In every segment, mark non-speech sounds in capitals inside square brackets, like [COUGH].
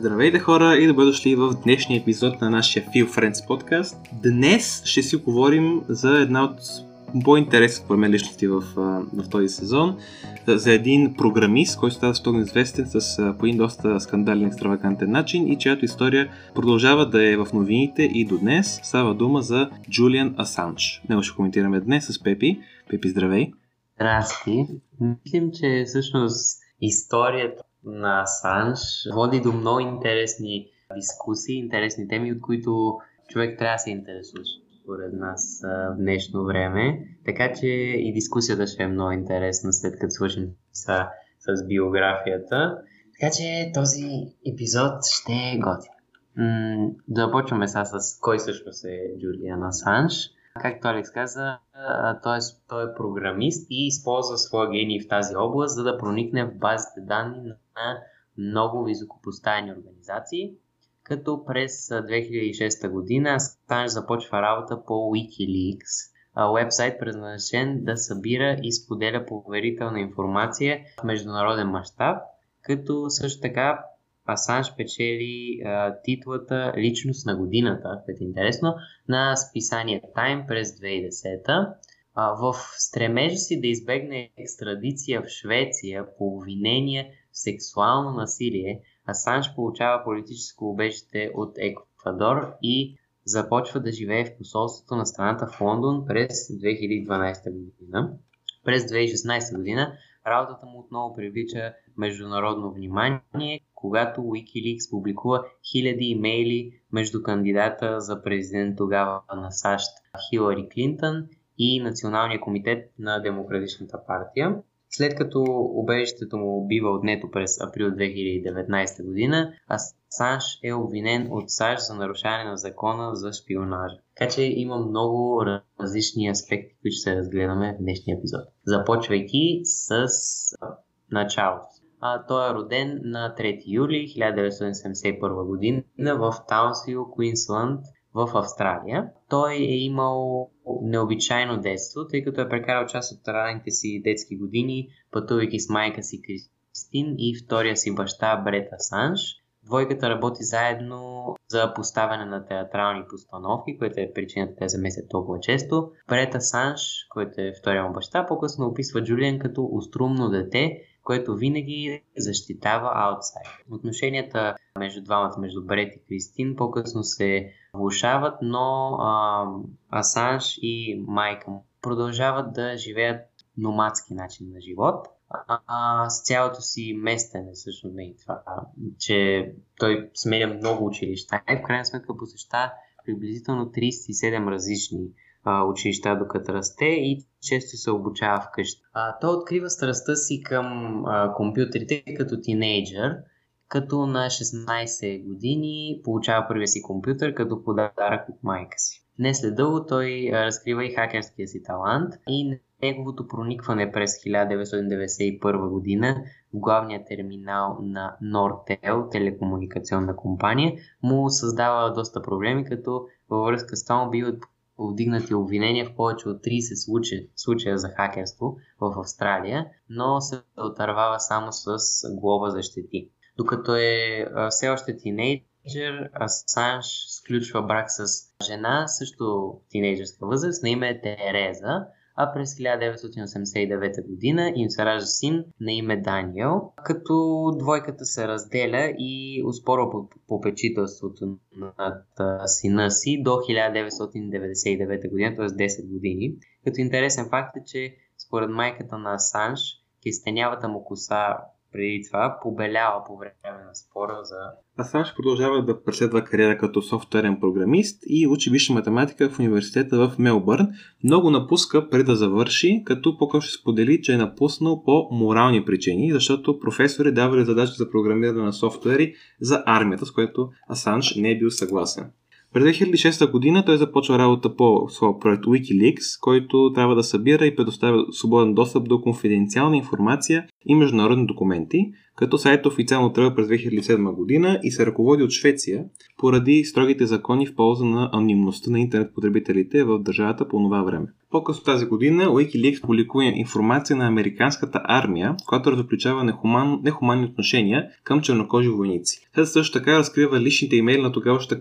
Здравейте хора и добре дошли в днешния епизод на нашия Feel Friends подкаст. Днес ще си говорим за една от по-интересни според мен личности в, в този сезон, за един програмист, който става стойно известен с по един доста скандален екстравагантен начин и чиято история продължава да е в новините и до днес. Става дума за Джулиан Асанж. Него ще коментираме днес с Пепи. Пепи, здравей! Здрасти! Мислим, че всъщност историята на Асанж води до много интересни дискусии, интересни теми, от които човек трябва да се интересува според нас в днешно време. Така че и дискусията ще е много интересна след като свършим с, с биографията. Така че този епизод ще е готин. М- да започваме сега с кой всъщност е Джулиан Асанж. Както Алекс каза, той е, той е програмист и използва своя гений в тази област, за да проникне в базите данни на много високопоставени организации, като през 2006 година Станж започва работа по Wikileaks, вебсайт предназначен да събира и споделя поверителна информация в международен мащаб, като също така Асанж печели а, титлата Личност на годината, което е интересно, на списание Time през 2010 а, в стремежа си да избегне екстрадиция в Швеция по обвинение в сексуално насилие, Асанж получава политическо убежище от Еквадор и започва да живее в посолството на страната в Лондон през 2012 година. През 2016 година работата му отново привлича международно внимание, когато Wikileaks публикува хиляди имейли между кандидата за президент тогава на САЩ Хилари Клинтън и Националния комитет на Демократичната партия. След като убежището му бива отнето през април 2019 година, Асанж е обвинен от САЩ за нарушаване на закона за шпионажа. Така че има много различни аспекти, които ще разгледаме в днешния епизод. Започвайки с началото. А, той е роден на 3 юли 1971 година в Таунсвил, Куинсланд, в Австралия. Той е имал необичайно детство, тъй като е прекарал част от ранните си детски години, пътувайки с майка си Кристин и втория си баща Брета Санж. Двойката работи заедно за поставяне на театрални постановки, което е причината те замесят толкова често. Брета Санж, който е втория му баща, по-късно описва Джулиан като острумно дете, което винаги защитава аутсайд. Отношенията между двамата, между Брет и Кристин, по-късно се влушават, но а, Асанж и майка му продължават да живеят номадски начин на живот. А, а, с цялото си местене, всъщност не това, че той сменя много училища и в крайна сметка посещава приблизително 37 различни а, училища докато расте и често се обучава вкъщи. А, той открива страстта си към а, компютрите като тинейджър, като на 16 години получава първия си компютър като подарък от майка си. Не след дълго той разкрива и хакерския си талант и неговото проникване през 1991 година в главния терминал на Nortel, телекомуникационна компания, му създава доста проблеми, като във връзка с това биват повдигнати обвинения в повече от 30 случая, случая за хакерство в Австралия, но се отървава само с глоба за щети. Докато е все още тинейджър, Асанж сключва брак с жена, също тинейджърска възраст, на име е Тереза, а през 1989 година им се ражда син на име Даниел, като двойката се разделя и успорва по попечителството над сина си до 1999 година, т.е. 10 години. Като интересен факт е, че според майката на Асанж, кистенявата му коса преди това побелява по време на спора за... Асанж продължава да преследва кариера като софтуерен програмист и учи висша математика в университета в Мелбърн. Много напуска преди да завърши, като по-късно сподели, че е напуснал по морални причини, защото професори давали задачи за програмиране на софтуери за армията, с което Асанж не е бил съгласен. През 2006 година той започва работа по своя проект Wikileaks, който трябва да събира и предоставя свободен достъп до конфиденциална информация и международни документи, като сайт официално тръгва през 2007 година и се ръководи от Швеция поради строгите закони в полза на анонимността на интернет потребителите в държавата по това време. По-късно тази година Wikileaks публикува информация на американската армия, която разобличава нехуман, нехуманни отношения към чернокожи войници. След също така разкрива личните имейли на тогавашната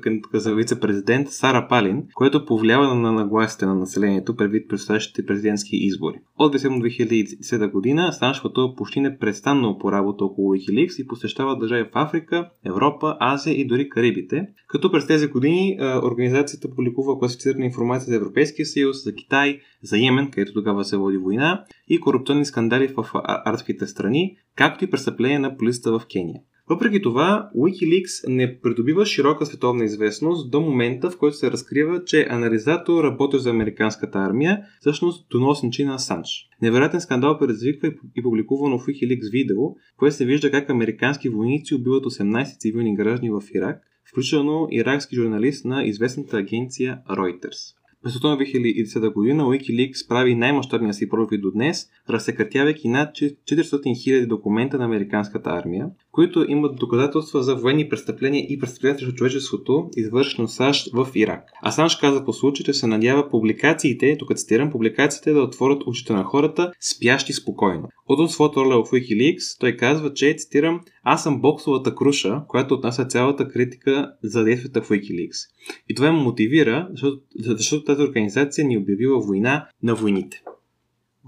вице-президент Сара Палин, което повлиява на нагласите на населението предвид предстоящите президентски избори. От 2010 година Санш пътува почти непрестанно по работа около Wikileaks и посещава държави в Африка, Европа, Азия и дори Карибите, като през тези години организацията публикува класифицирана информация за Европейския съюз, за Китай, за Йемен, където тогава се води война, и корупционни скандали в арабските страни, както и престъпления на полицията в Кения. Въпреки това, Wikileaks не придобива широка световна известност до момента, в който се разкрива, че анализатор работи за американската армия, всъщност доносничи на Санч. Невероятен скандал предизвиква и публикувано в Wikileaks видео, което се вижда как американски войници убиват 18 цивилни граждани в Ирак, включително иракски журналист на известната агенция Reuters. През октомври 2010 година Wikileaks прави най-мащабния си профит до днес, разсекратявайки над 400 000 документа на американската армия, които имат доказателства за военни престъпления и престъпления срещу човечеството, извършено САЩ в Ирак. А САЩ каза по случай, че се надява публикациите, тук цитирам, публикациите да отворят очите на хората, спящи спокойно. От своята роля в Wikileaks той казва, че, цитирам, аз съм боксовата круша, която отнася цялата критика за действията в Wikileaks. И това ме мотивира, защото, защото тази организация ни обявила война на войните.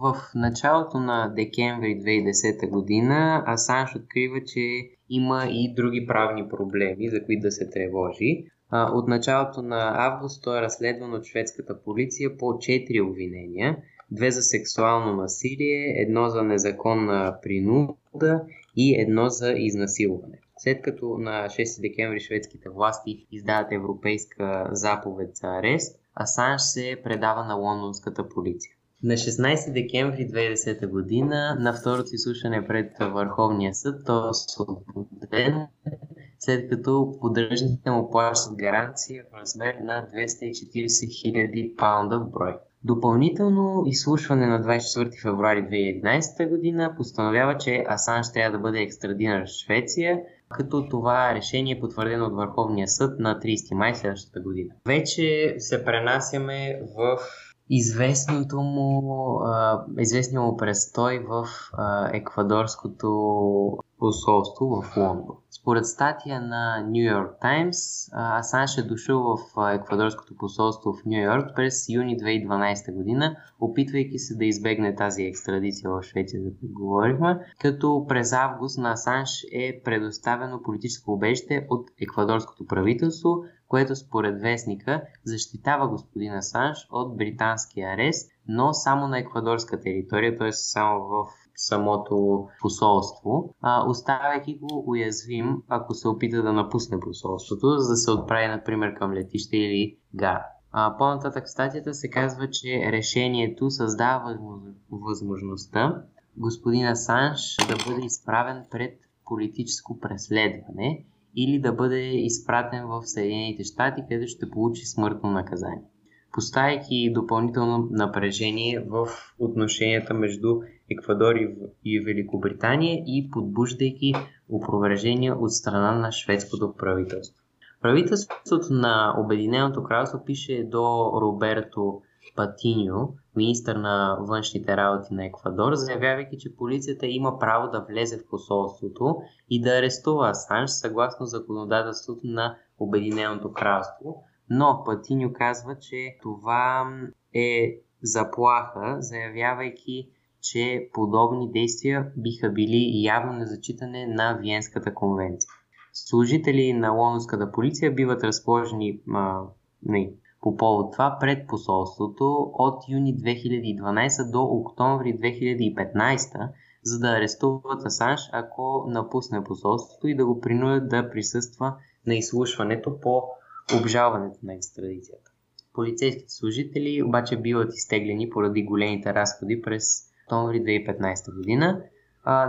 В началото на декември 2010 година Асанж открива, че има и други правни проблеми, за които да се тревожи. От началото на август той е разследван от шведската полиция по 4 обвинения. Две за сексуално насилие, едно за незаконна принуда и едно за изнасилване. След като на 6 декември шведските власти издават европейска заповед за арест, Асанж се предава на лондонската полиция. На 16 декември 2010 година на второто изслушане пред Върховния съд той е освободен, след като поддръжните му плащат гаранция в размер на 240 000 паунда в брой. Допълнително изслушване на 24 февруари 2011 година постановява, че Асанж трябва да бъде екстрадиран в Швеция, като това решение е потвърдено от Върховния съд на 30 май следващата година. Вече се пренасяме в известното му, а, известния му престой в а, еквадорското посолство в Лондон. Според статия на New York Times, Асанш е дошъл в еквадорското посолство в Нью Йорк през юни 2012 година, опитвайки се да избегне тази екстрадиция в Швеция, за която говорихме, като през август на Асанш е предоставено политическо убежище от еквадорското правителство, което според вестника защитава господин Асанж от британски арест, но само на еквадорска територия, т.е. само в самото посолство, а, оставяйки го уязвим, ако се опита да напусне посолството, за да се отправи, например, към летище или гара. А, по-нататък в статията се казва, че решението създава възможността господин Асанж да бъде изправен пред политическо преследване или да бъде изпратен в Съединените щати, където ще получи смъртно наказание поставяйки допълнително напрежение в отношенията между Еквадор и Великобритания и подбуждайки опровержения от страна на шведското правителство. Правителството на Обединеното кралство пише до Роберто Патиньо, министър на външните работи на Еквадор, заявявайки, че полицията има право да влезе в посолството и да арестува Асанж съгласно законодателството на Обединеното кралство, но Патиньо казва, че това е заплаха, заявявайки, че подобни действия биха били явно незачитане на Виенската конвенция. Служители на лондонската полиция биват разположени а, не, по повод това пред посолството от юни 2012 до октомври 2015, за да арестуват Асанж, ако напусне посолството и да го принудят да присъства на изслушването по обжалването на екстрадицията. Полицейските служители обаче биват изтеглени поради големите разходи през октомври 2015 година,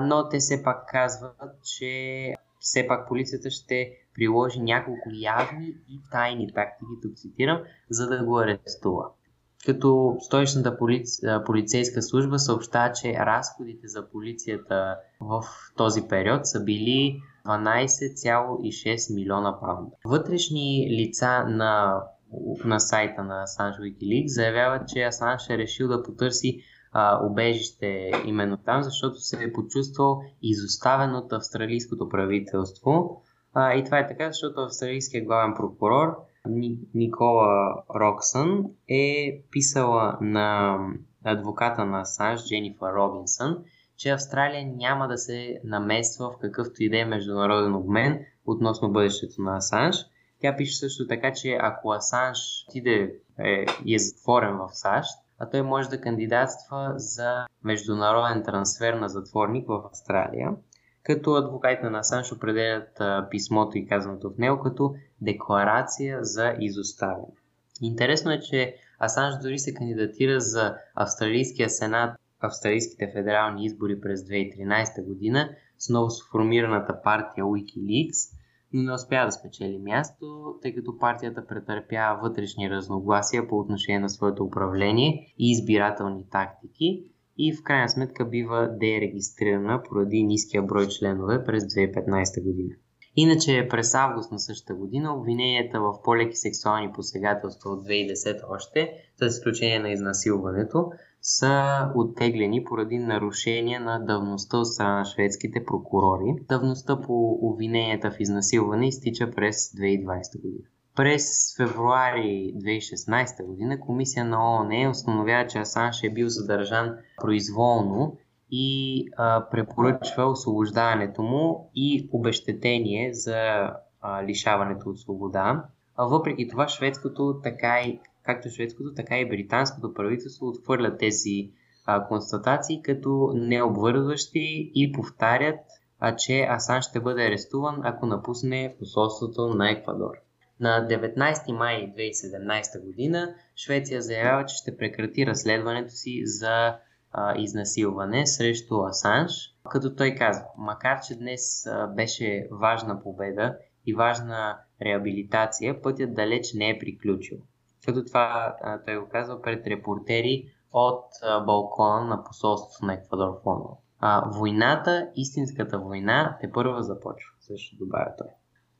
но те все пак казват, че все пак полицията ще приложи няколко явни и тайни тактики, тук цитирам, за да го арестува. като столичната полици... полицейска служба съобща, че разходите за полицията в този период са били 12,6 милиона паунда. Вътрешни лица на, на сайта на Assange Wikileaks заявяват, че Асанж е решил да потърси а, убежище именно там, защото се е почувствал изоставен от австралийското правителство. А, и това е така, защото австралийският главен прокурор Никола Роксън е писала на адвоката на Асанж, Дженифър Робинсън, че Австралия няма да се намества в какъвто и да е международен обмен относно бъдещето на Асанж. Тя пише също така, че ако Асанж отиде е, е затворен в САЩ, а той може да кандидатства за международен трансфер на затворник в Австралия, като адвокатите на Асанж определят а, писмото и казаното в него като декларация за изоставяне. Интересно е, че Асанж дори се кандидатира за Австралийския сенат австралийските федерални избори през 2013 година с ново сформираната партия Wikileaks, но не успя да спечели място, тъй като партията претърпя вътрешни разногласия по отношение на своето управление и избирателни тактики и в крайна сметка бива дерегистрирана поради ниския брой членове през 2015 година. Иначе през август на същата година обвиненията в по-леки сексуални посегателства от 2010 още, с изключение на изнасилването, са оттеглени поради нарушение на давността от страна на шведските прокурори. Давността по обвиненията в изнасилване изтича през 2020 година. През февруари 2016 година комисия на ООН установява, че Асанш е бил задържан произволно и а, препоръчва освобождаването му и обещетение за а, лишаването от свобода. А въпреки това шведското така и както шведското, така и британското правителство отхвърлят тези а, констатации като необвързващи и повтарят, а, че Асан ще бъде арестуван, ако напусне посолството на Еквадор. На 19 май 2017 година Швеция заявява, че ще прекрати разследването си за а, изнасилване срещу Асанж, като той казва, макар че днес а, беше важна победа и важна реабилитация, пътят далеч не е приключил. Като това той го казва пред репортери от а, балкона на посолството на Еквадор в Лондон. Войната, истинската война, те първа започва, също добавя той.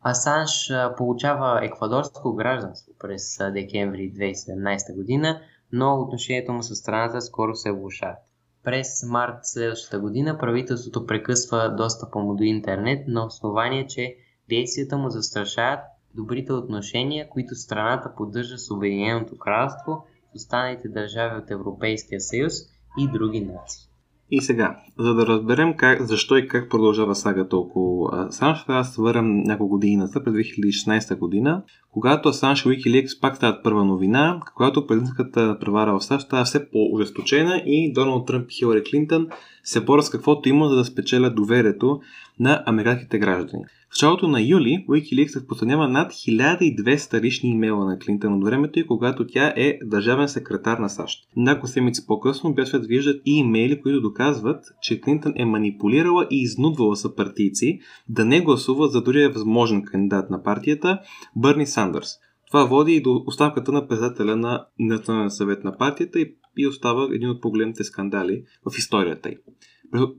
Асанж получава еквадорско гражданство през декември 2017 година, но отношението му с страната скоро се влушават. През март следващата година правителството прекъсва достъпа му до интернет на основание, че действията му застрашават добрите отношения, които страната поддържа с Обединеното кралство, с останалите държави от Европейския съюз и други нации. И сега, за да разберем как, защо и как продължава сагата около Асанж, трябва да се върнем няколко години назад, през 2016 година, когато Асанж и Wikileaks пак стават първа новина, когато президентската превара в САЩ става все по-ужесточена и Доналд Тръмп и Хилари Клинтон се борят с каквото има, за да спечелят доверието на американските граждани. В началото на юли Wikileaks разпространява над 1200 лични имейла на Клинтон от времето и когато тя е държавен секретар на САЩ. Няколко седмици по-късно свят виждат и имейли, които доказват, че Клинтон е манипулирала и изнудвала съпартийци да не гласуват за дори възможен кандидат на партията Бърни Сандърс. Това води и до оставката на председателя на Национален съвет на партията и, и остава един от по-големите скандали в историята й.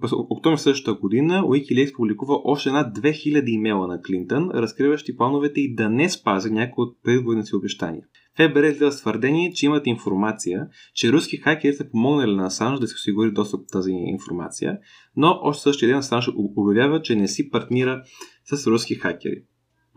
През октомври същата година Wikileaks публикува още една 2000 имейла на Клинтън, разкриващи плановете и да не спази някои от предводните си обещания. ФБР излиза с твърдение, че имат информация, че руски хакери са помогнали на Асанж да се осигури достъп до тази информация, но още същия ден Асанж обявява, че не си партнира с руски хакери.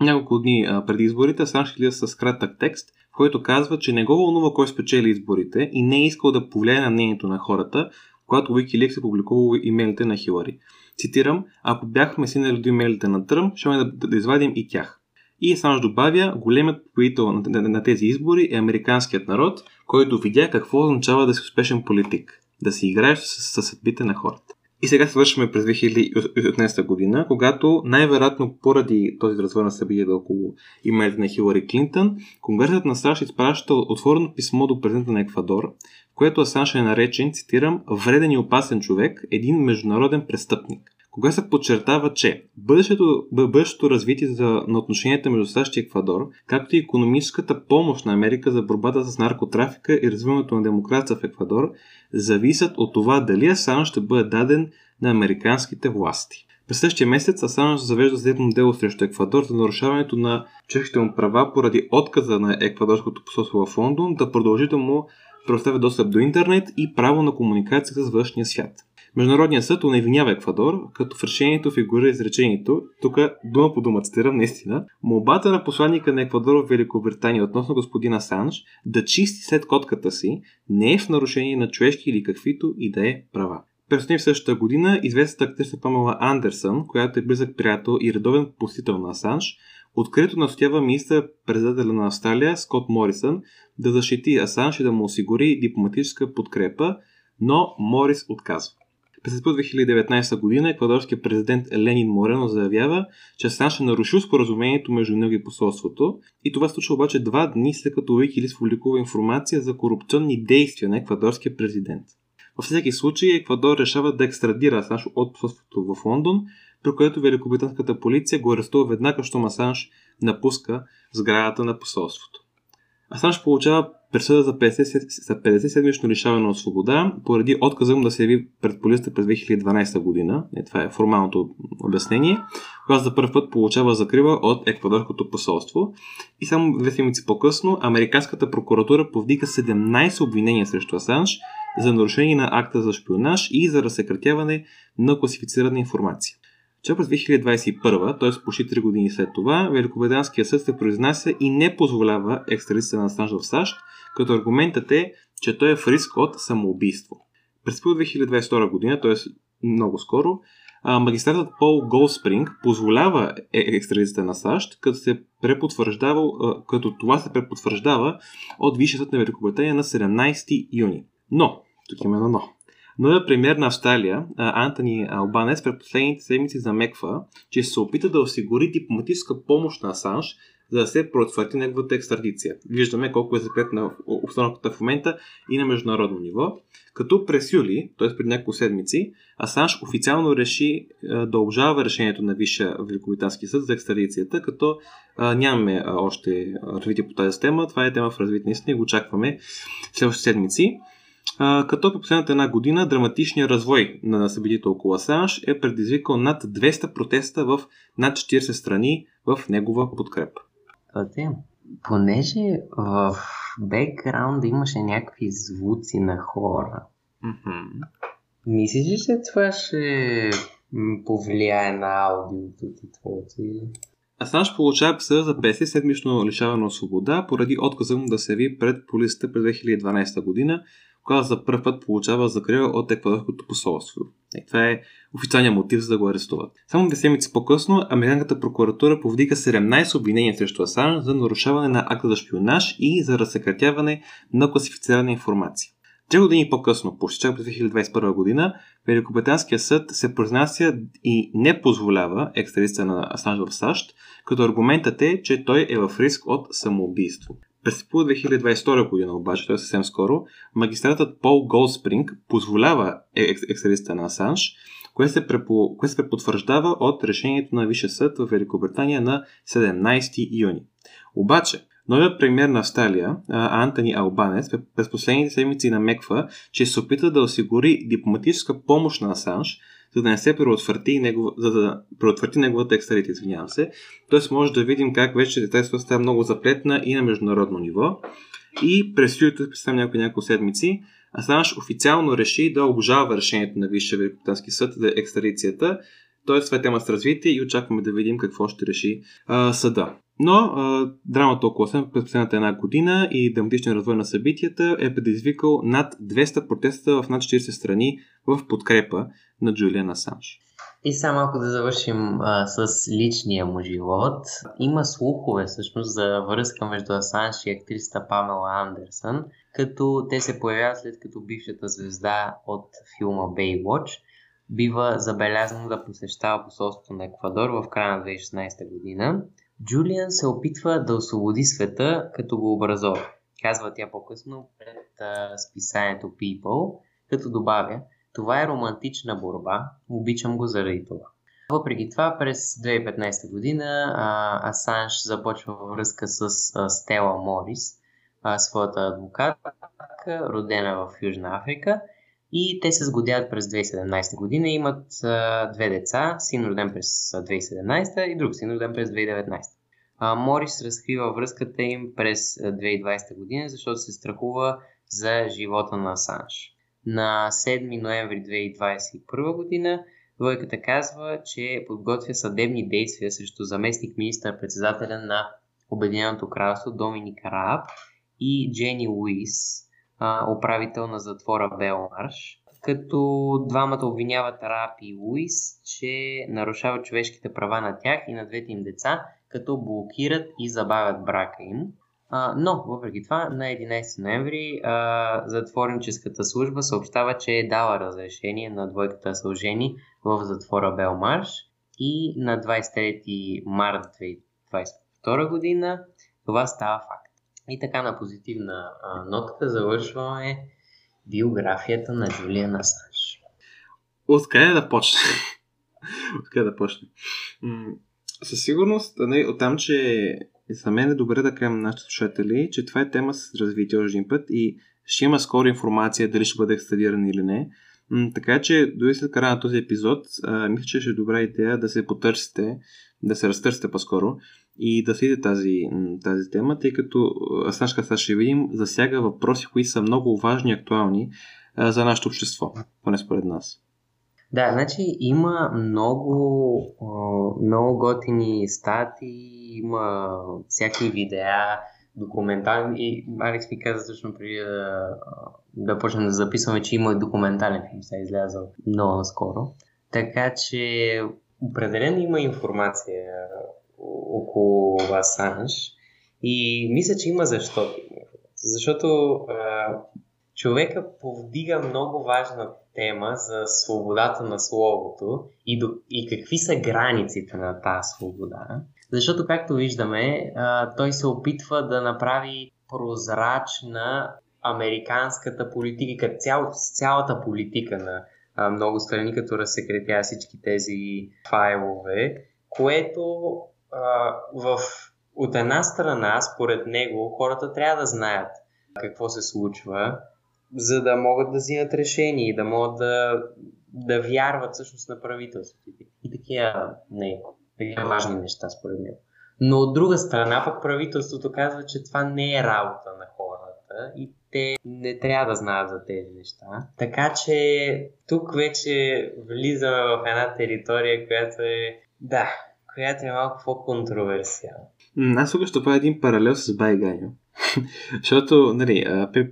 Няколко дни преди изборите Асанж излиза с кратък текст, в който казва, че не го вълнува кой спечели изборите и не е искал да повлияе на мнението на хората, когато Wikileaks е публикувал имейлите на Хилари. Цитирам, ако бяхме стигнали до имейлите на Тръмп, ще да, да, да извадим и тях. И само добавя, големият победител на, на, на тези избори е американският народ, който видя какво означава да си успешен политик. Да си играеш с, с съдбите на хората. И сега свършваме през 2019 година, когато най-вероятно поради този развой на събитията около имейлите на Хилари Клинтън, Конгресът на САЩ изпраща отворено писмо до президента на Еквадор, което Асанж е наречен, цитирам, вреден и опасен човек, един международен престъпник. Кога се подчертава, че бъдещето, бъдещето развитие за, на отношенията между САЩ и Еквадор, както и економическата помощ на Америка за борбата с наркотрафика и развиването на демокрация в Еквадор, зависят от това дали Асан ще бъде даден на американските власти. През същия месец Асанж завежда съдебно дело срещу Еквадор за нарушаването на човешките му права поради отказа на еквадорското посолство в Лондон да продължи да му предоставя достъп до интернет и право на комуникация с външния свят. Международният съд уневинява Еквадор, като в решението фигурира изречението, тук дума по дума цитирам наистина, молбата на посланника на Еквадор в Великобритания относно господин Асанж да чисти след котката си не е в нарушение на човешки или каквито и да е права. През в същата година известната актриса Памела Андерсън, която е близък приятел и редовен посетител на Асанж, открито настоява министър председателя на Австралия Скот Морисън да защити Асанж и да му осигури дипломатическа подкрепа, но Морис отказва. През 2019 година еквадорският президент Ленин Морено заявява, че Асанж е нарушил споразумението между него и посолството и това случва обаче два дни след като Wikileaks публикува информация за корупционни действия на еквадорския президент. Във всеки случай Еквадор решава да екстрадира Асанж от посолството в Лондон, при което великобританската полиция го арестува веднага, щом Асанж напуска сградата на посолството. Асанж получава присъда за 50, 50 седмично лишаване от свобода, поради отказа му да се яви пред полицията през 2012 година. Е, това е формалното обяснение. Когато за първ път получава закрива от еквадорското посолство. И само две седмици по-късно, американската прокуратура повдига 17 обвинения срещу Асанж за нарушение на акта за шпионаж и за разсекретяване на класифицирана информация. Че през 2021, т.е. почти 3 години след това, Великобританския съд се произнася и не позволява екстрадицията на Асанж в САЩ, като аргументът е, че той е в риск от самоубийство. През 2022 година, т.е. много скоро, магистратът Пол Голспринг позволява е, екстрадицията на САЩ, като, се като това се препотвърждава от Висшия съд на Великобритания на 17 юни. Но, тук има едно но. Новият премьер на Австралия, Антони Албанес, през последните седмици замеква, че се опита да осигури дипломатическа помощ на Асанж, за да се предотврати неговата екстрадиция. Виждаме колко е запретна обстановката в момента и на международно ниво. Като през юли, т.е. преди няколко седмици, Асанж официално реши да обжалва решението на Висша Великобритански съд за екстрадицията, като нямаме още развитие по тази тема. Това е тема в развитие наистина и го очакваме следващите седмици. А, като по последната една година драматичният развой на събитието около Асанж е предизвикал над 200 протеста в над 40 страни в негова подкрепа. Пъти, понеже в бекграунда имаше някакви звуци на хора, mm-hmm. мислиш ли, че това ще повлияе на аудиото ти твоето? Асанж получава присъда за 50 седмично лишаване от свобода поради отказа му да се яви пред полицията през 2012 година, когато за първ път получава закрива от еквадорското посолство. И това е официалният мотив за да го арестуват. Само две седмици по-късно, Американската прокуратура повдига 17 обвинения срещу Асанж за нарушаване на акта за шпионаж и за разсекретяване на класифицирана информация. Три години по-късно, почти чак през 2021 година, Великобританския съд се произнася и не позволява екстрадиция на Асанж в САЩ, като аргументът е, че той е в риск от самоубийство. През 2022 година обаче, т.е. е съвсем скоро, магистратът Пол Голспринг позволява екстрадицията на Асанж, което се, препо... което се препотвърждава от решението на Висшия съд в Великобритания на 17 юни. Обаче, Новият премьер на Австралия, Антони Албанец, през последните седмици намеква, че се опита да осигури дипломатическа помощ на Асанж, за да не се предотврати, негов... за да предотврати неговата екстрадиция, извинявам се. Тоест може да видим как вече тази става много заплетна и на международно ниво. И през юлито, през няколко, няколко седмици, Асанж официално реши да обжалва решението на Висшия Великобритански съд за екстрадицията. Тоест, това е тема с развитие и очакваме да видим какво ще реши а, съда. Но а, драмата около СЕМ през последната една година и драматичен развой на събитията е предизвикал над 200 протеста в над 40 страни в подкрепа на Джулиан Асанж. И само ако да завършим а, с личния му живот, има слухове всъщност за връзка между Асанж и актрисата Памела Андерсън, като те се появяват след като бившата звезда от филма Baywatch бива забелязано да посещава посолството на Еквадор в края на 2016 година Джулиан се опитва да освободи света, като го образова. Казва тя по-късно пред а, списанието People, като добавя, Това е романтична борба, обичам го заради това. Въпреки това, през 2015 година а, Асанж започва връзка с а, Стела Морис, а, своята адвокатка, родена в Южна Африка. И те се сгодяват през 2017 година и имат а, две деца, син роден през 2017 и друг син роден през 2019. А, Морис разкрива връзката им през 2020 година, защото се страхува за живота на Асанж. На 7 ноември 2021 година Двойката казва, че подготвя съдебни действия срещу заместник министър-председателя на Обединеното кралство Доминик Рааб и Джени Уис, управител на затвора Белмарш, като двамата обвиняват Рааб и Уис, че нарушават човешките права на тях и на двете им деца, като блокират и забавят брака им. А, но, въпреки това, на 11 ноември а, затворническата служба съобщава, че е дала разрешение на двойката сължени в затвора Белмарш и на 23 март 2022 година това става факт. И така на позитивна нотка завършваме биографията на Джулиан Асанж. Откъде да почне? [LAUGHS] Откъде да почне? със сигурност, не, нали, оттам, че за мен е добре да кажем на нашите слушатели, че това е тема с развитие още един път и ще има скоро информация дали ще бъде екстрадиран или не. Така че, дори след края на този епизод, мисля, че ще е добра идея да се потърсите, да се разтърсите по-скоро и да следите тази, тази тема, тъй като Аснашка сега ще видим, засяга въпроси, които са много важни и актуални за нашето общество, поне според нас. Да, значи има много, много готини стати, има всякакви видеа, документални и Алекс ми каза точно преди да, да почнем да записваме, че има и документален филм, сега излязъл много наскоро. Така че определено има информация около Асанж и мисля, че има защо. Защото а, човека повдига много важна тема за свободата на словото и, до, и какви са границите на тази свобода. Защото, както виждаме, а, той се опитва да направи прозрачна американската политика, цял, цялата политика на а, много страни, като разсекретя всички тези файлове, което в, от една страна, според него, хората трябва да знаят какво се случва, за да могат да взимат решения и да могат да, да вярват всъщност на правителството. И такива, не, такива важни неща според него. Но от друга страна пък правителството казва, че това не е работа на хората и те не трябва да знаят за тези неща. Така че тук вече влизаме в една територия, която е, да, която е малко по-контроверсиална. Аз тук ще правя един паралел с Байганю. [LAUGHS] Защото, нали,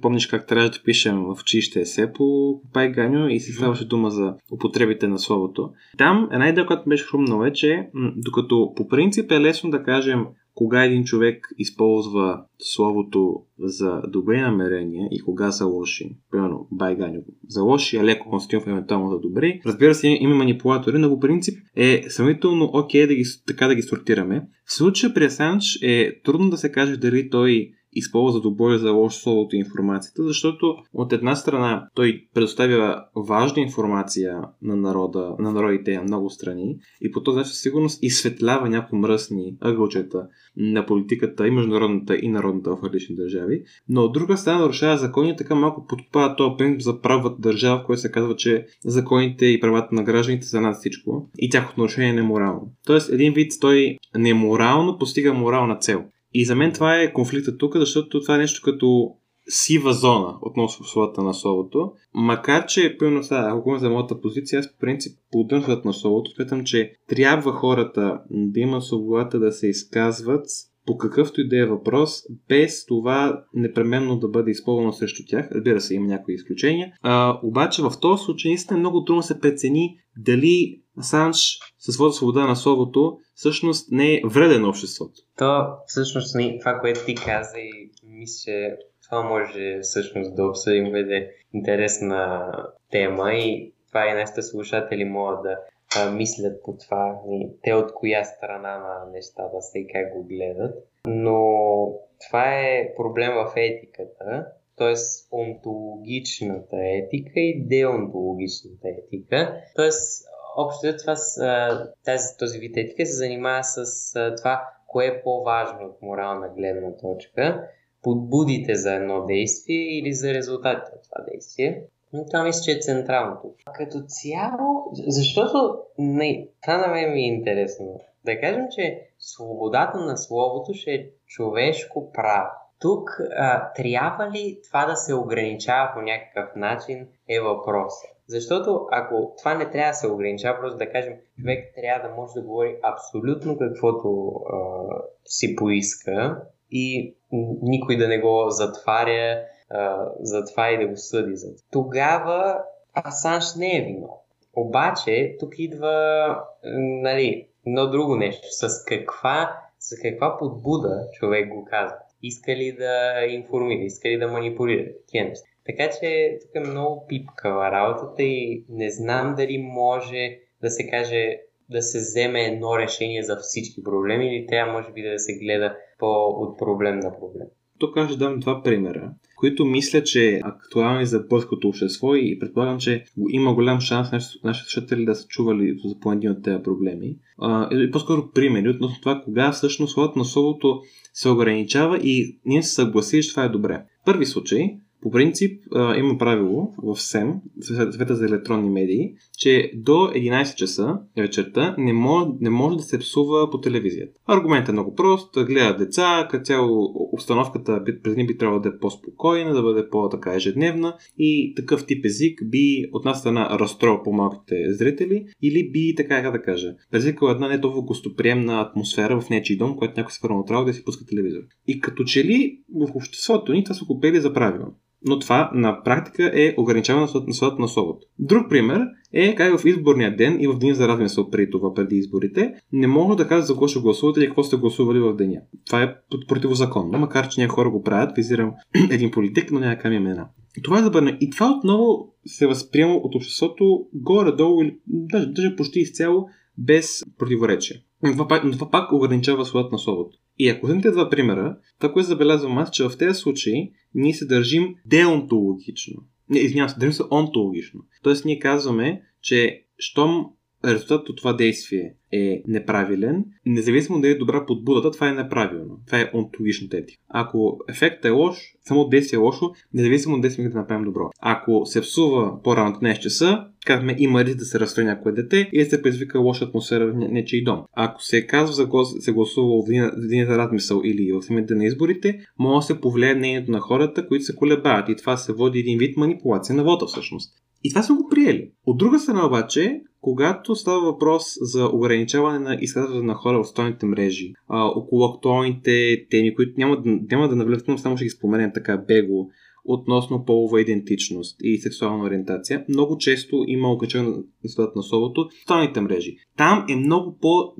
помниш как трябва да пишем в училище есе по Пайганю и си ставаше дума за употребите на словото. Там една идея, която беше хрумнала е, че докато по принцип е лесно да кажем кога един човек използва словото за добри намерения и кога са лоши, примерно байганю за лоши, а леко конститутив евентуално за добри. Разбира се, има манипулатори, но по принцип е сравнително окей okay да ги, така да ги сортираме. В случая при Асанж е трудно да се каже дали той използва добро и за лошо словото и информацията, защото от една страна той предоставя важна информация на народа, на народите на много страни и по този начин сигурност изсветлява някои мръсни ъгълчета на политиката и международната и народната в различни държави, но от друга страна нарушава закони, така малко подкопава този принцип за правата държава, в който се казва, че законите и правата на гражданите са над всичко и тяхното нарушение е неморално. Тоест, един вид той неморално постига морална цел. И за мен това е конфликта тук, защото това е нещо като сива зона относно словата на словото. Макар, че, примерно сега, ако говорим за моята позиция, аз по принцип поддържам на словото, смятам, че трябва хората да имат свободата да се изказват по какъвто и да е въпрос, без това непременно да бъде използвано срещу тях. Разбира се, има някои изключения. А, обаче в този случай наистина много трудно се прецени дали Асанж със своята свобода на словото всъщност не е вреден на обществото. То всъщност това, което ти каза и мисля, че това може всъщност да обсъдим бъде интересна тема и това и нашите слушатели могат да а, мислят по това, и те от коя страна на нещата са и как го гледат. Но това е проблем в етиката т.е. онтологичната етика и деонтологичната етика. Т.е. общо това с, тази, този вид етика се занимава с това, кое е по-важно от морална гледна точка, подбудите за едно действие или за резултатите от това действие. Но това мисля, че е централното. Като цяло, защото не, това на мен ми е интересно. Да кажем, че свободата на словото ще е човешко право. Тук а, трябва ли това да се ограничава по някакъв начин е въпросът. Защото ако това не трябва да се ограничава, просто да кажем, човек трябва да може да говори абсолютно каквото а, си поиска и никой да не го затваря а, за това и да го съди за това. Тогава Асанж не е виновен. Обаче, тук идва нали, едно друго нещо. С каква, с каква подбуда човек го казва? Иска ли да информира, иска ли да манипулира? Такива неща. Така че тук е много пипкава работата и не знам дали може да се каже да се вземе едно решение за всички проблеми или трябва може би да се гледа по от проблем на проблем. Тук аз ще дам два примера, които мисля, че е актуални за българското общество и предполагам, че има голям шанс нашите слушатели да са чували за по един от тези проблеми. и по-скоро примери относно това, кога всъщност словото на словото се ограничава и ние се съгласили, че това е добре. Първи случай по принцип а, има правило в СЕМ, Света за електронни медии, че до 11 часа вечерта не може, не може да се псува по телевизията. Аргументът е много прост. Гледат деца, като цяло обстановката през би трябвало да е по-спокойна, да бъде по-така ежедневна и такъв тип език би от нас страна разстроил по-малките зрители или би, така как да кажа, предизвикал една не толкова гостоприемна атмосфера в нечи дом, което някой се фърма да си пуска телевизор. И като че ли в обществото ни това са го за правилно но това на практика е ограничаване на свободата на словото. Друг пример е как в изборния ден и в деня за размисъл преди това, преди изборите, не мога да кажа за кого ще гласувате или какво сте гласували в деня. Това е противозаконно, макар че някои хора го правят, визирам [CLEARS THROAT] един политик, но няма ками имена. Това е забранено. И това отново се възприема от обществото горе-долу или даже, даже почти изцяло без противоречие. Но това пак, ограничава свободата на словото. И ако вземете два примера, това, което забелязвам аз, че в тези случаи ние се държим деонтологично. Не, извинявам се, държим се онтологично. Тоест ние казваме, че щом резултатът от това действие е неправилен, независимо дали е добра подбудата, това е неправилно. Това е онтологичната етика. Ако ефектът е лош, само действие е лошо, независимо дали сме да направим добро. Ако се псува по-рано 13 часа, казваме има риск да се разстрои някое дете и да се предизвика лоша атмосфера в нечий дом. Ако се казва за глас, се гласува в един размисъл или в самите на изборите, може да се повлияе мнението на хората, които се колебаят и това се води един вид манипулация на вода всъщност. И това сме го приели. От друга страна обаче, когато става въпрос за ограничаване на изказването на хора в стойните мрежи, а, около актуалните теми, които няма, няма да навлезем, само ще ги споменем така бего, относно полова идентичност и сексуална ориентация, много често има ограничаване на словото в стойните мрежи. Там е много по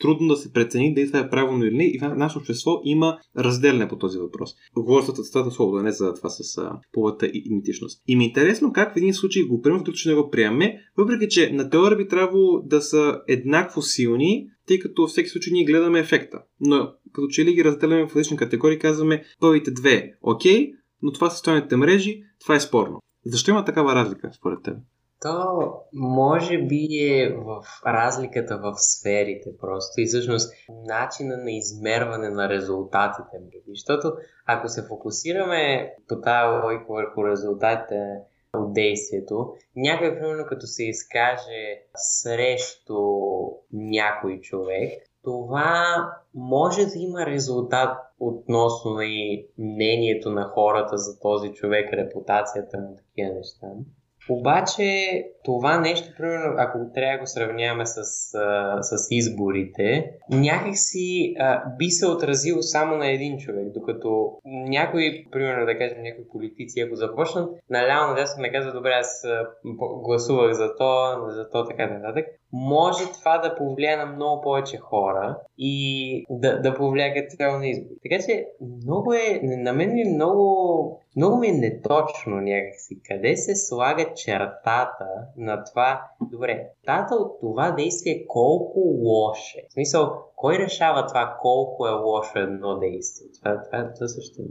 трудно да се прецени дали това е правилно или не и в нашето общество има разделяне по този въпрос. Говоря за стата свобода, не за това с а, полата и идентичност. И ми е интересно как в един случай го приемем, в друг не го приемаме, въпреки че на теория би трябвало да са еднакво силни, тъй като във всеки случай ние гледаме ефекта. Но като че ли ги разделяме в различни категории, казваме първите две окей, но това са стоените мрежи, това е спорно. Защо има такава разлика според теб? То може би е в разликата в сферите просто и всъщност начина на измерване на резултатите. Защото ако се фокусираме по тази логика върху резултатите от действието, някой, примерно, като се изкаже срещу някой човек, това може да има резултат относно и мнението на хората за този човек, репутацията му, такива неща. Обаче това нещо, примерно, ако трябва да го сравняваме с, а, с изборите, някакси а, би се отразило само на един човек, докато някои, примерно да кажем някои политици, ако започнат наляво надесно не казват, добре, аз гласувах за то, за то, така нататък, може това да повлияе на много повече хора и да, да повлияе като цяло на избори. Така че много е, на мен ми е много, много ми е неточно някакси. Къде се слага чертата на това, добре, тата от това действие колко лошо е. В смисъл, кой решава това колко е лошо едно действие? Това, това, това също е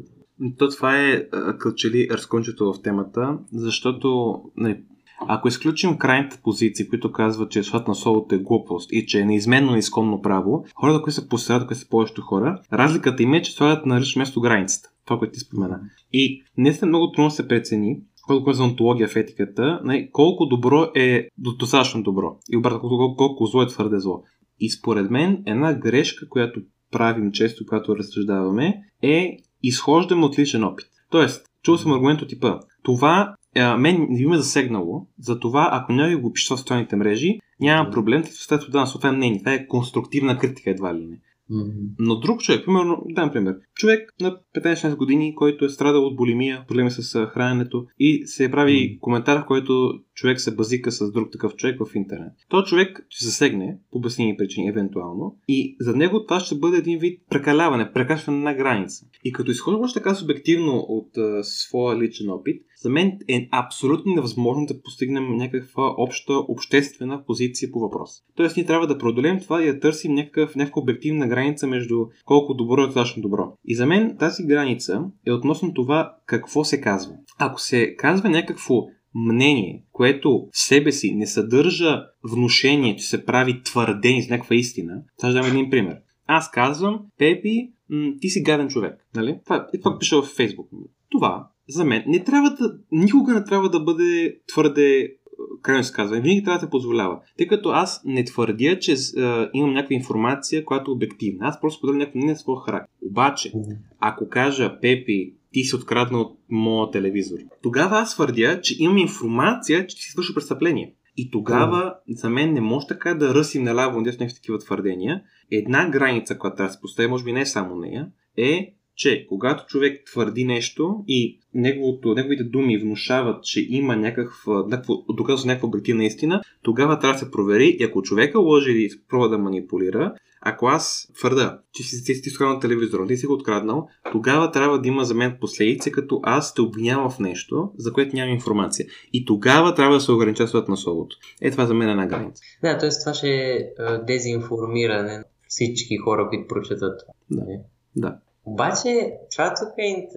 То това е като разкончето в темата, защото не, ако изключим крайните позиции, които казват, че сват на солото е глупост и че е неизменно изконно право, хората, които са посредат, които са повечето хора, разликата им е, че слагат на лично място границата. Това, което ти спомена. И не е много трудно се прецени, колко е за онтология в етиката, колко добро е достатъчно добро. И обратно, колко, колко зло е твърде зло. И според мен една грешка, която правим често, когато разсъждаваме, е изхождаме от личен опит. Тоест, чул съм аргумент от типа. Това а, мен не ме засегнало, затова ако някой го пише в социалните мрежи, няма проблем, след това да, това е мнение. Това е конструктивна критика едва ли не. Mm-hmm. Но друг човек, примерно, дам пример, човек на 15-16 години, който е страдал от болемия, проблеми с храненето и се прави mm-hmm. коментар, в който човек се базика с друг такъв човек в интернет. Той човек ще се сегне, по обяснени причини, евентуално, и за него това ще бъде един вид прекаляване, прекашване на граница. И като изхождаш така субективно от а, своя личен опит, за мен е абсолютно невъзможно да постигнем някаква обща обществена позиция по въпрос. Тоест ние трябва да преодолеем това и да търсим някакъв, някаква обективна граница между колко добро е достатъчно добро. И за мен тази граница е относно това какво се казва. Ако се казва някакво мнение, което в себе си не съдържа внушение, че се прави твърдение с някаква истина, сега ще дам един пример. Аз казвам, Пепи, м- ти си гаден човек. Нали? Това, и това пише в Фейсбук. Това за мен не трябва да, никога не трябва да бъде твърде крайно се казва, винаги трябва да се позволява. Тъй като аз не твърдя, че а, имам някаква информация, която е обективна. Аз просто поделям някакво мнение на своя характер. Обаче, ако кажа, Пепи, ти си откраднал от моя телевизор, тогава аз твърдя, че имам информация, че ти си свършил престъпление. И тогава за мен не може така да ръсим наляво на някакви такива твърдения. Една граница, която се постави, може би не само нея, е че когато човек твърди нещо и неговото, неговите думи внушават, че има някаква, някакво, доказва някаква обективна истина, тогава трябва да се провери и ако човека лъже или пробва да манипулира, ако аз твърда, че си си, си на телевизора, ти си го откраднал, тогава трябва да има за мен последици, като аз те обвинявам в нещо, за което нямам информация. И тогава трябва да се ограничават на словото. Е, това за мен е една граница. Да, т.е. това ще е дезинформиране на всички хора, които прочетат. Да. Да. Обаче, това тук е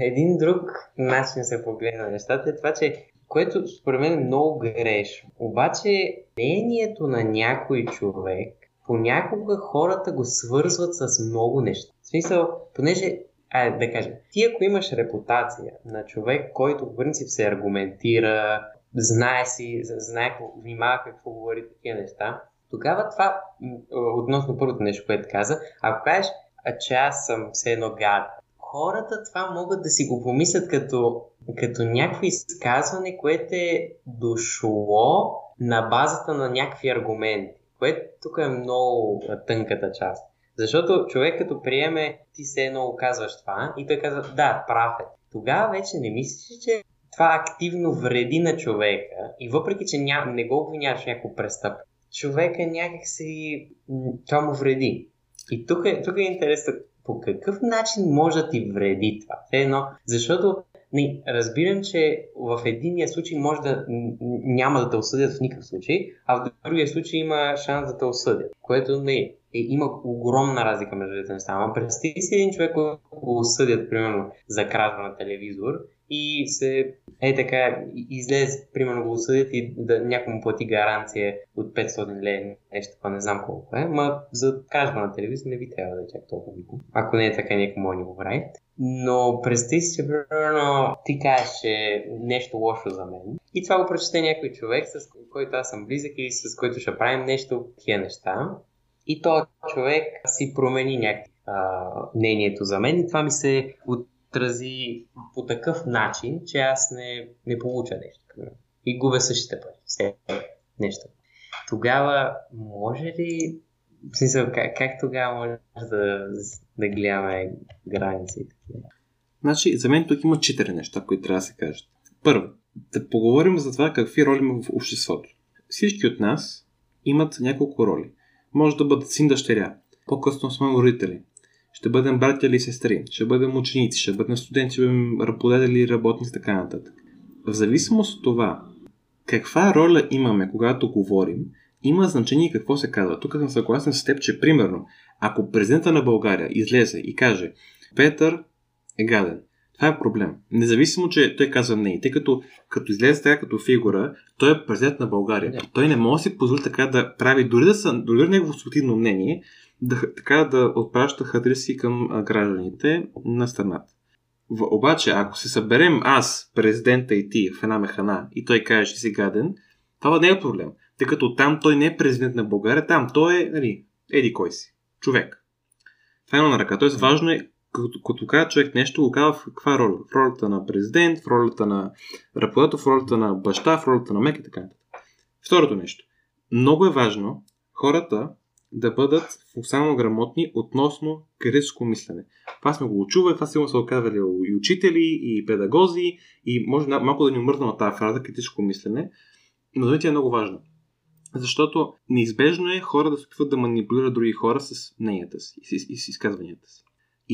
един друг начин се погледна нещата, е това, че което според мен е много грешно. Обаче, мнението на някой човек, понякога хората го свързват с много неща. В смисъл, понеже, а, да кажем, ти ако имаш репутация на човек, който в принцип се аргументира, знае си, знае, внимава какво говори такива неща, тогава това, относно първото нещо, което каза, ако кажеш, а че аз съм все едно гад. Хората това могат да си го помислят като, като някакво изказване, което е дошло на базата на някакви аргументи, което тук е много тънката част. Защото човек като приеме, ти се едно казваш това и той казва, да, прав е. Тогава вече не мислиш, че това активно вреди на човека и въпреки, че ня... не го обвиняваш някакво престъп, човека някакси това му вреди. И тук е, тук е интересно по какъв начин може да ти вреди това. Едно, защото не, разбирам, че в единия случай може да няма да те осъдят в никакъв случай, а в другия случай има шанс да те осъдят, което не е. Е, има огромна разлика между двете неща. Ама представи си един човек, който го осъдят, примерно, за кражба на телевизор и се е така, излезе, примерно го осъдят и да някой му плати гаранция от 500 лева, нещо това не знам колко е, ма за кражба на телевизор не би трябва да е чак толкова много. Ако не е така, някой може да го прави. Но представи си, че примерно ти кажеш, нещо лошо за мен и това го прочете някой човек, с който аз съм близък и с който ще правим нещо, тия неща. И този човек си промени някакво мнението за мен и това ми се от отрази по такъв начин, че аз не, не получа нещо. И губя същите пари. Все нещо. Тогава може ли в смисъл, как, как тогава може да, да гледаме границите? Значи, за мен тук има четири неща, които трябва да се кажат. Първо, да поговорим за това какви роли има в обществото. Всички от нас имат няколко роли. Може да бъдат син дъщеря, по-късно сме родители, ще бъдем братя или сестри, ще бъдем ученици, ще бъдем студенти, ще бъдем работодатели, работници така нататък. В зависимост от това, каква роля имаме, когато говорим, има значение какво се казва. Тук съм съгласен с теб, че примерно, ако президента на България излезе и каже Петър, е гаден. Това е проблем. Независимо, че той казва не. Тъй като, като излезе така като фигура, той е президент на България. Yeah. Той не може да си позволи така да прави, дори да са, дори негово субтивно мнение, да, така да отпраща адреси към гражданите на страната. В, обаче, ако се съберем аз, президента и ти в една механа и той каже, че си гаден, това не е проблем. Тъй като там той не е президент на България, там той е, нали, еди кой си. Човек. Това е на ръка. Тоест важно е, като, като човек нещо, го казва в каква роля? В ролята на президент, в ролята на работател, в ролята на баща, в ролята на мек и така нататък. Второто нещо. Много е важно хората да бъдат функционално грамотни относно критическо мислене. Това сме го чували, това сигурно са го казвали и учители, и педагози, и може малко да ни умърна на тази фраза критическо мислене, но да е много важно. Защото неизбежно е хора да се опитват да манипулират други хора с мненията си и с изказванията си.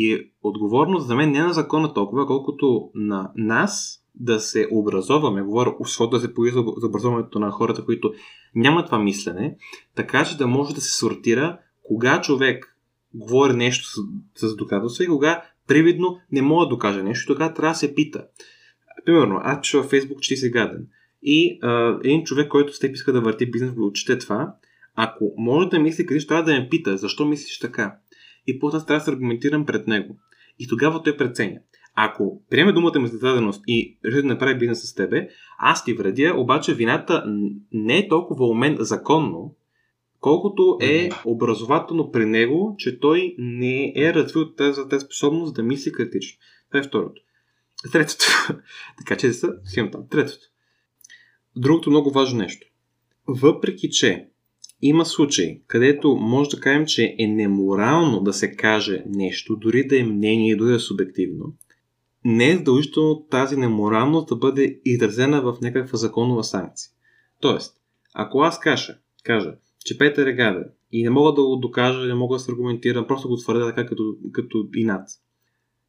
И е отговорност за мен не на закона толкова, колкото на нас да се образоваме, говоря, защото да се появи за образоването на хората, които нямат това мислене, така че да може да се сортира кога човек говори нещо с, с доказателство и кога привидно не мога да докаже нещо, тогава трябва да се пита. Примерно, аз пиша във Facebook, че ти си гаден. И а, един човек, който с теб иска да върти бизнес, го чете това, ако може да мисли къде, трябва да ме пита, защо мислиш така. И после трябва да се аргументирам пред него. И тогава той преценя. Ако приеме думата ми за даденост и реши да направи бизнес с тебе, аз ти вредя, обаче вината не е толкова у мен законно, колкото е образователно при него, че той не е развил тази, тази способност да мисли критично. Това е второто. Третото. [LAUGHS] така че са схема там. Третото. Другото много важно нещо. Въпреки, че има случаи, където може да кажем, че е неморално да се каже нещо, дори да е мнение, дори да е субективно, не е задължително тази неморалност да бъде изразена в някаква законова санкция. Тоест, ако аз кажа, кажа че Петър е гаден и не мога да го докажа, не мога да се аргументирам, просто го твърдя така като, като инат.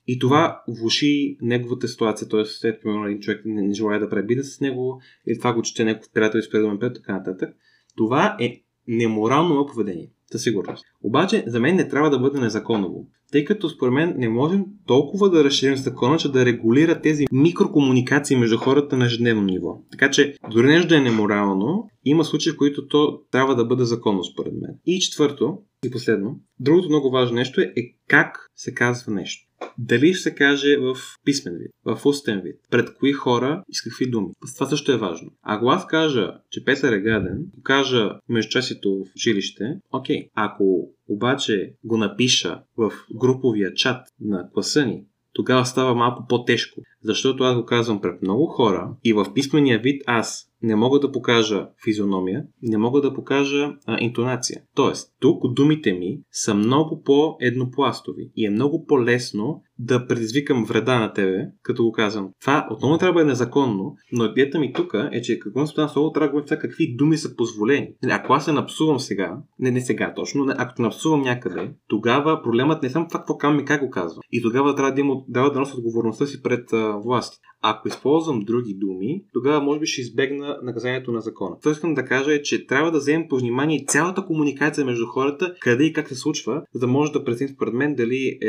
И това влуши неговата ситуация, т.е. след примерно един човек не, не желая да прави с него, или това го чете някакъв приятел и спре да така нататък. Това е неморално поведение. Със сигурност. Обаче, за мен не трябва да бъде незаконово. Тъй като според мен не можем толкова да разширим закона, че да регулира тези микрокомуникации между хората на ежедневно ниво. Така че, дори нещо да е неморално, има случаи, в които то трябва да бъде законно, според мен. И четвърто, и последно, другото много важно нещо е, е как се казва нещо. Дали ще се каже в писмен вид, в устен вид, пред кои хора и с какви думи. Това също е важно. Ако аз кажа, че Петър е гаден, кажа междучасието в училище, окей. Ако обаче го напиша в груповия чат на класа ни, тогава става малко по-тежко. Защото аз го казвам пред много хора и в писмения вид аз не мога да покажа физиономия, не мога да покажа а, интонация. Тоест, тук думите ми са много по-еднопластови и е много по-лесно да предизвикам вреда на тебе, като го казвам. Това отново трябва да е незаконно, но идеята ми тук е, че какво се слово трябва да говорим какви думи са позволени. Ако аз се напсувам сега, не, не сега точно, не, ако напсувам някъде, тогава проблемът не е само това какво казвам и как го казвам. И тогава трябва да, има, трябва да нося отговорността си пред а, власти. Ако използвам други думи, тогава може би ще избегна наказанието на закона. Това искам да кажа е, че трябва да вземем по внимание цялата комуникация между хората, къде и как се случва, за да може да преценим според мен дали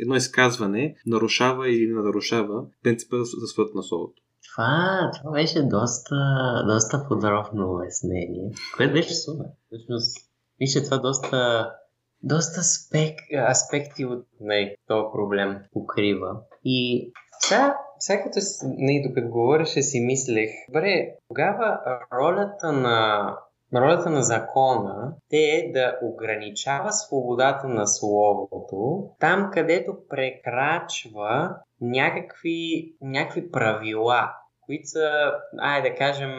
едно изказване нарушава или не нарушава принципа за свът на словото. Това, това беше доста, доста подробно обяснение, което беше супер. Всъщност, мисля, това доста, доста спек, аспекти от не, този проблем покрива. И сега, като, не, докато говореше си мислех, добре, тогава ролята на Ролята на закона те е да ограничава свободата на словото там, където прекрачва някакви, някакви правила, които са, айде да кажем,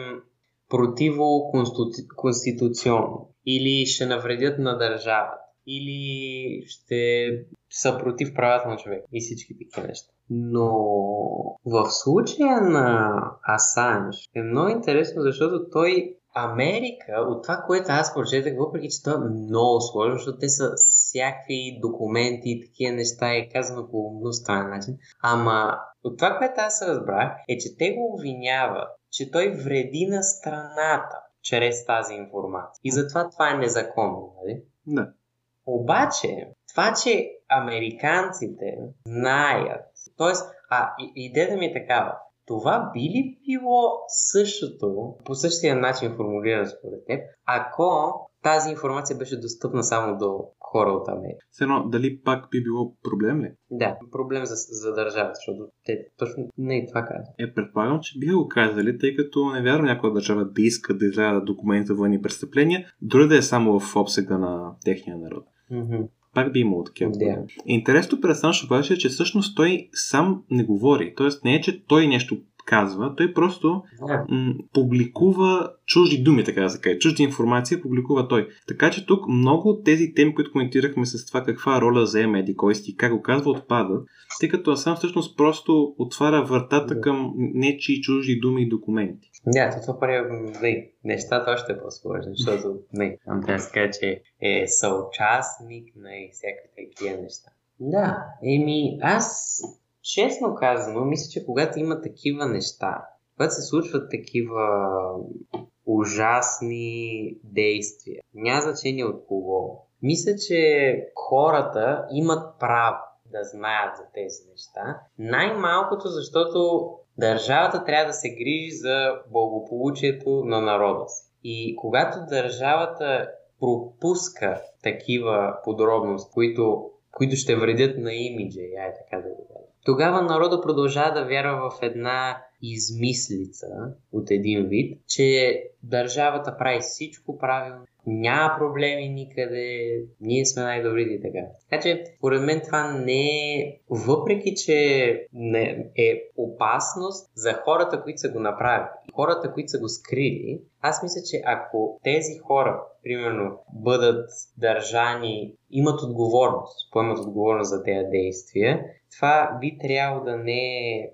противоконституционно или ще навредят на държавата или ще са против правата на човек и всички такива неща. Но в случая на Асанж е много интересно, защото той Америка, от това, което аз прочетах, въпреки че това е много сложно, защото те са всякакви документи и такива неща и казано по много странен начин. Ама от това, което аз разбрах, е, че те го обвиняват, че той вреди на страната чрез тази информация. И затова това е незаконно, нали? Да. Обаче, това, че американците знаят, т.е. а идеята ми е такава, това би ли било същото, по същия начин формулирано според теб, ако тази информация беше достъпна само до хора от Америка? Все едно, дали пак би било проблем ли? Да, проблем за, за държавата, защото те точно не и това казват. Е, предполагам, че биха го казали, тъй като не вярвам някоя държава да иска да изгледа документи за военни престъпления, дори да е само в обсега на техния народ. Mm-hmm. Пак би имало такива. Да. Интересното при Асанж обаче е, че всъщност той сам не говори. Тоест не е, че той нещо казва, той просто м- публикува чужди думи, така да се каже, чужди информация публикува той. Така че тук много от тези теми, които коментирахме с това каква роля заема Еди кой си и как го казва, отпадат, тъй като Асан всъщност просто отваря вратата Да. към нечи чужди думи и документи. Да, то това прави не, нещата още е по-сложни, защото не, там трябва да се каже, че е съучастник на всякакви такива неща. Да, еми аз честно казано, мисля, че когато има такива неща, когато се случват такива ужасни действия, няма значение от кого, мисля, че хората имат право да знаят за тези неща. Най-малкото, защото държавата трябва да се грижи за благополучието на народа си. И когато държавата пропуска такива подробности, които, които ще вредят на имиджа, я е така да го кажа, тогава народа продължава да вярва в една измислица от един вид, че държавата прави всичко правилно, няма проблеми никъде, ние сме най-добрите и така. Така че, според мен това не е, въпреки че не е опасност за хората, които са го направили, хората, които са го скрили, аз мисля, че ако тези хора, примерно, бъдат държани, имат отговорност, поемат отговорност за тези действия, това би трябвало да не е,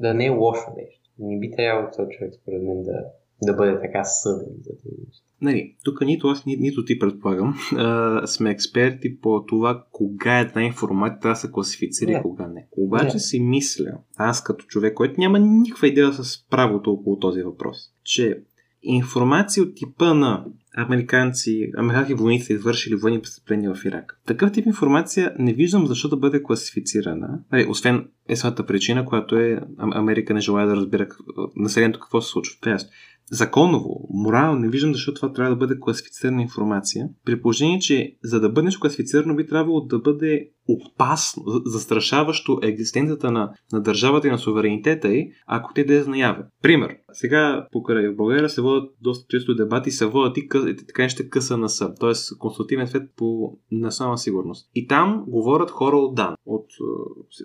да не е лошо нещо. Не би трябвало този човек, според мен, да, да бъде така съден за тези неща. Нали, тук нито аз, ни, нито ти предполагам, а, сме експерти по това кога една информация трябва да се класифицира и кога не. Обаче Не. си мисля, аз като човек, който няма никаква идея с правото около този въпрос, че информация от типа на американци, американски войници извършили военни престъпления в Ирак. Такъв тип информация не виждам защо да бъде класифицирана. Нали, освен есната причина, която е Ам- Америка не желая да разбира как- населението какво се случва. Е ясно. Законово, морално, не виждам защо това трябва да бъде класифицирана информация. При положение, че за да бъде нещо класифицирано, би трябвало да бъде опасно, за- застрашаващо екзистенцията на, на държавата и на суверенитета й, ако те да наяве. Пример. Сега покрай в България се водят доста често дебати, се водят и, и така ще къса на съд, т.е. консултативен свет по национална сигурност. И там говорят хора от дан, от, е,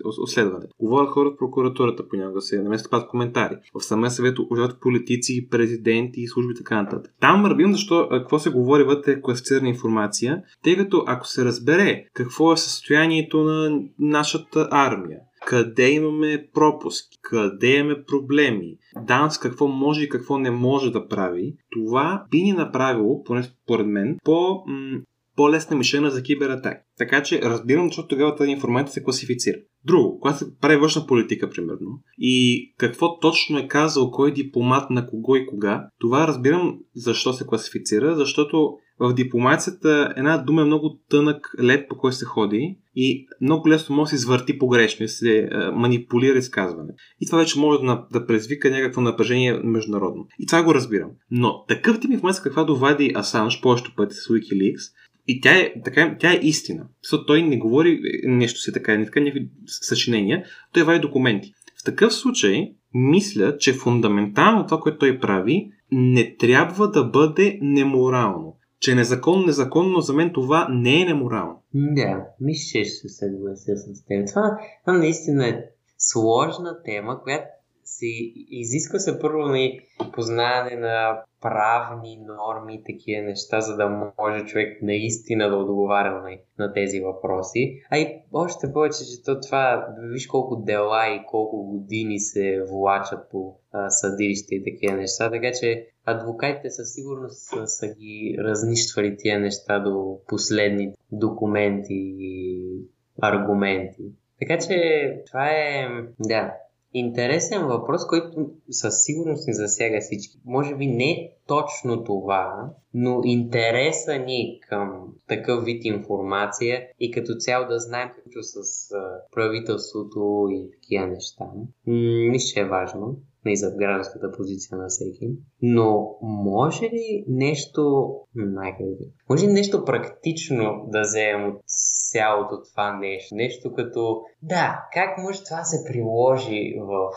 от, от следването. Говорят хора от прокуратурата, понякога се наместят пак коментари. В самия съвет участват политици, президенти и служби така нататък. Там разбирам защо, а, какво се говори вътре е класифицирана информация, тъй като ако се разбере какво е състоянието на нашата армия, къде имаме пропуски, къде имаме проблеми, ДАНС какво може и какво не може да прави, това би ни направило, поне според мен, по, по-лесна мишена за кибератаки. Така че разбирам, защото тогава тази информация се класифицира. Друго, когато се прави външна политика, примерно, и какво точно е казал кой дипломат на кого и кога, това разбирам защо се класифицира, защото в дипломацията една дума е много тънък лед, по който се ходи и много лесно може да се извърти погрешно и се е, манипулира изказване. И това вече може да, да предизвика някакво напрежение международно. И това го разбирам. Но такъв тип информация, каквато вади Асанж повечето пъти с Wikileaks, и тя е, така, тя е истина. Защото той не говори нещо си така, не така някакви съчинения, той вади документи. В такъв случай, мисля, че фундаментално това, което той прави, не трябва да бъде неморално. Че е незаконно, незаконно, за мен това не е неморално. Да, мисля, че ще се съглася с теб. Това, това наистина е сложна тема, която си изисква се първо на познаване на правни норми и такива неща, за да може човек наистина да отговаря на, на тези въпроси. А и още повече, че то това, виж колко дела и колко години се влачат по а, съдилище и такива неща, така че адвокатите със сигурност са, са ги разнищвали тия неща до последни документи и аргументи. Така че това е, да, интересен въпрос, който със сигурност ни засяга всички. Може би не точно това, но интереса ни към такъв вид информация и като цяло да знаем какво с правителството и такива неща. Мисля, че е важно и за гражданската позиция на всеки. Но може ли нещо, най може ли нещо практично да вземем от цялото това нещо? Нещо като, да, как може това се приложи в,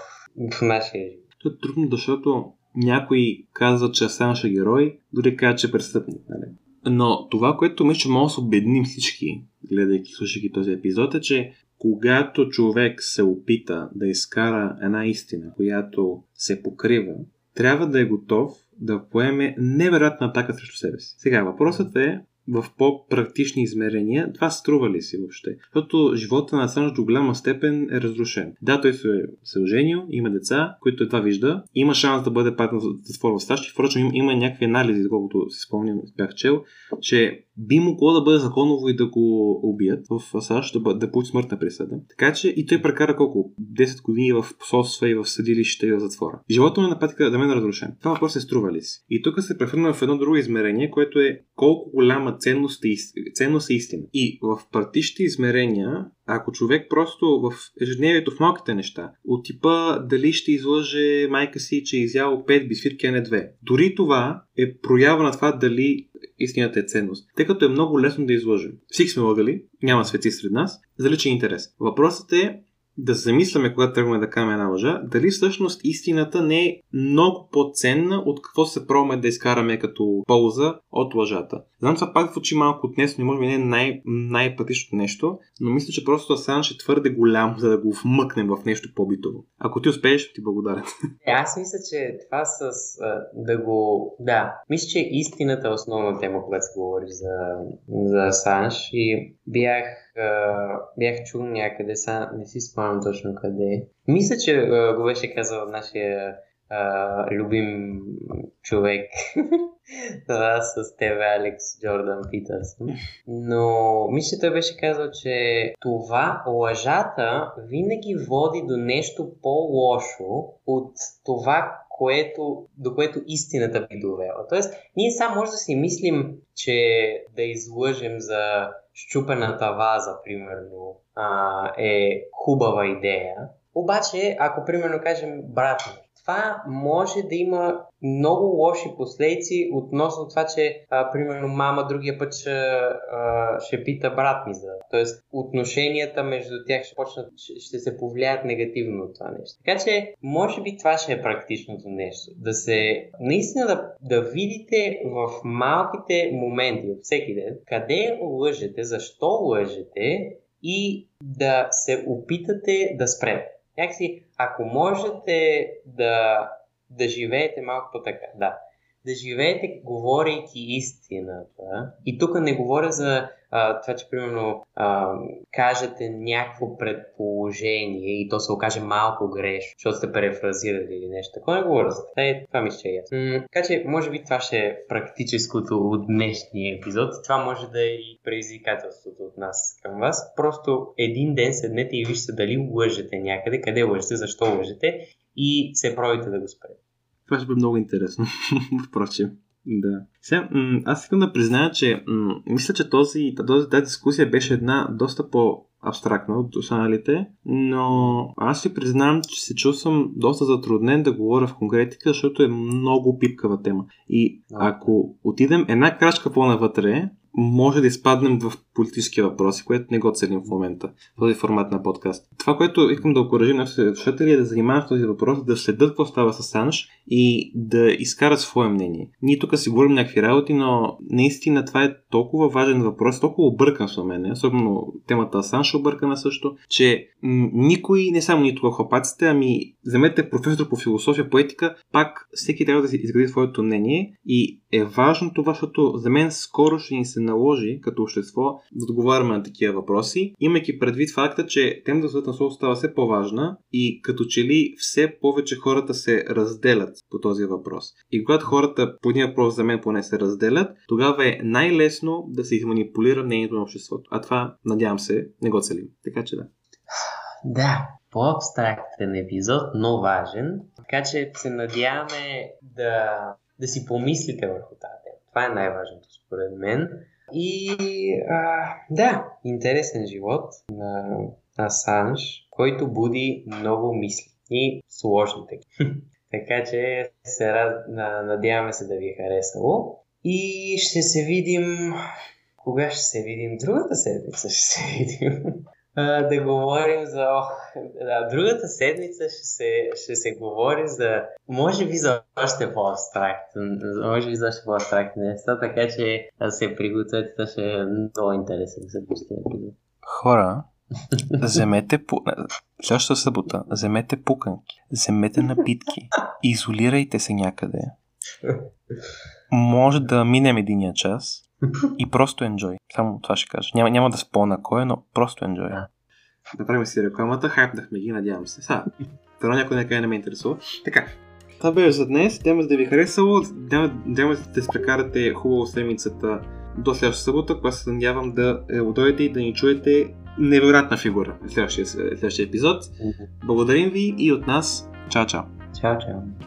в нашия живот? Е трудно, защото някой казва, че Асанж е герой, дори казва, че е престъпник. Нали? Но това, което мисля, че може да се всички, гледайки, слушайки този епизод, е, че когато човек се опита да изкара една истина, която се покрива, трябва да е готов да поеме невероятна атака срещу себе си. Сега въпросът е в по-практични измерения, това струва ли си въобще? Защото живота на Асанж до голяма степен е разрушен. Да, той се, се оженил, има деца, които едва вижда, има шанс да бъде паднал в затвор в САЩ. Впрочем, има, някакви анализи, колкото си спомням, бях чел, че би могло да бъде законово и да го убият в САЩ, да, да получи смъртна присъда. Така че и той прекара колко? 10 години в посолства и в съдилище и в затвора. Живота му е на практика да мен е разрушен. Това въпрос е струва ли си? И тук се превърна в едно друго измерение, което е колко голяма ценност е, ценност е истина. И в практичните измерения ако човек просто в ежедневието, в малките неща, от типа дали ще излъже майка си, че е изял 5 бисфирки, а не 2. Дори това е проява на това дали истината е ценност. Тъй като е много лесно да излъжем. Всички сме лъгали, няма свети сред нас, за личен интерес. Въпросът е да замисляме, когато тръгваме да кажем една лъжа, дали всъщност истината не е много по-ценна от какво се пробваме да изкараме като полза от лъжата. Знам, това пак звучи малко отнесно и може би не е най- най-пътищото нещо, но мисля, че просто Асанж е твърде голям, за да го вмъкнем в нещо по-битово. Ако ти успееш, ти благодаря. Е, аз мисля, че това с да го... Да, мисля, че истината е основна тема, когато се говори за, за Асанж и бях бях чул някъде, са, не си спомням точно къде. Мисля, че го беше казал нашия а, любим човек [LAUGHS] това с тебе, Алекс Джордан Питърсън. Но мисля, той беше казал, че това лъжата винаги води до нещо по-лошо от това, което, до което истината би довела. Тоест, ние само може да си мислим, че да излъжем за щупената ваза, примерно, а, е хубава идея. Обаче, ако примерно кажем, брат това може да има много лоши последици относно това, че а, примерно мама другия път ще, а, ще пита брат ми за. Тоест отношенията между тях ще почнат, ще, се повлияят негативно от това нещо. Така че, може би това ще е практичното нещо. Да се, наистина да, да видите в малките моменти, от всеки ден, къде лъжете, защо лъжете и да се опитате да спрете. Някакси, ако можете да, да живеете малко по-така, да, да живеете говорейки истината. И тук не говоря за а, това, че примерно а, кажете някакво предположение и то се окаже малко грешно, защото сте префразирали или нещо. Такова не говоря за това. Е, това мисля, че е ясно. така че, може би това ще е практическото от днешния епизод. Това може да е и предизвикателството от нас към вас. Просто един ден седнете и вижте дали лъжете някъде, къде лъжете, защо лъжете и се пробите да го спрете. Това ще бъде много интересно, [LAUGHS] впрочем. Да. Сега, м- аз искам да призная, че м- мисля, че този, този, тази дискусия беше една доста по абстрактна от останалите, но аз си признавам, че се чувствам доста затруднен да говоря в конкретика, защото е много пипкава тема. И ако отидем една крачка по-навътре, може да изпаднем в политически въпроси, което не го целим в момента, в този формат на подкаст. Това, което искам да окоръжим нашите слушатели е да занимават с този въпрос, да следят какво става с Санш и да изкарат свое мнение. Ние тук си говорим някакви работи, но наистина това е толкова важен въпрос, толкова объркан с мен, особено темата Санш е объркана също, че никой, не само нито хлопаците, ами вземете професор по философия, по етика, пак всеки трябва да си изгради своето мнение и е важно това, защото за мен скоро ще ни се наложи като общество да отговаряме на такива въпроси, имайки предвид факта, че темата за на става все по-важна и като че ли все повече хората се разделят по този въпрос. И когато хората по един въпрос за мен поне се разделят, тогава е най-лесно да се изманипулира мнението на обществото. А това, надявам се, не го целим. Така че да. Да, по-абстрактен епизод, но важен. Така че се надяваме да, да си помислите върху тази тема. Това е най-важното според мен. И а, да, интересен живот на Асанж, който буди много мисли и сложни такива. [LAUGHS] така че се надяваме се да ви е харесало. И ще се видим... Кога ще се видим? Другата седмица ще се [LAUGHS] видим. Да говорим за... Да, другата седмица ще се, ще се говори за... Може би за още по-абстрактен. Може би за още по-абстрактен неща, така че се приготвяте, това ще е много интересен следващия епизод. Хора, вземете по... Следващата събота, вземете пуканки, вземете напитки, изолирайте се някъде. Може да минем единия час и просто enjoy. Само това ще кажа. Няма, няма да спона кой е, но просто enjoy. Да. Да правим си рекламата, хайпнахме ги, надявам се. Сега, това някой някъде не ме интересува. Така, това беше за днес. Надявам да ви е харесало. Надявам да се прекарате хубаво седмицата до следващата събота, когато се надявам да дойдете и да ни чуете невероятна фигура в следващия, следващия епизод. Благодарим ви и от нас. Чао, чао. Чао, чао.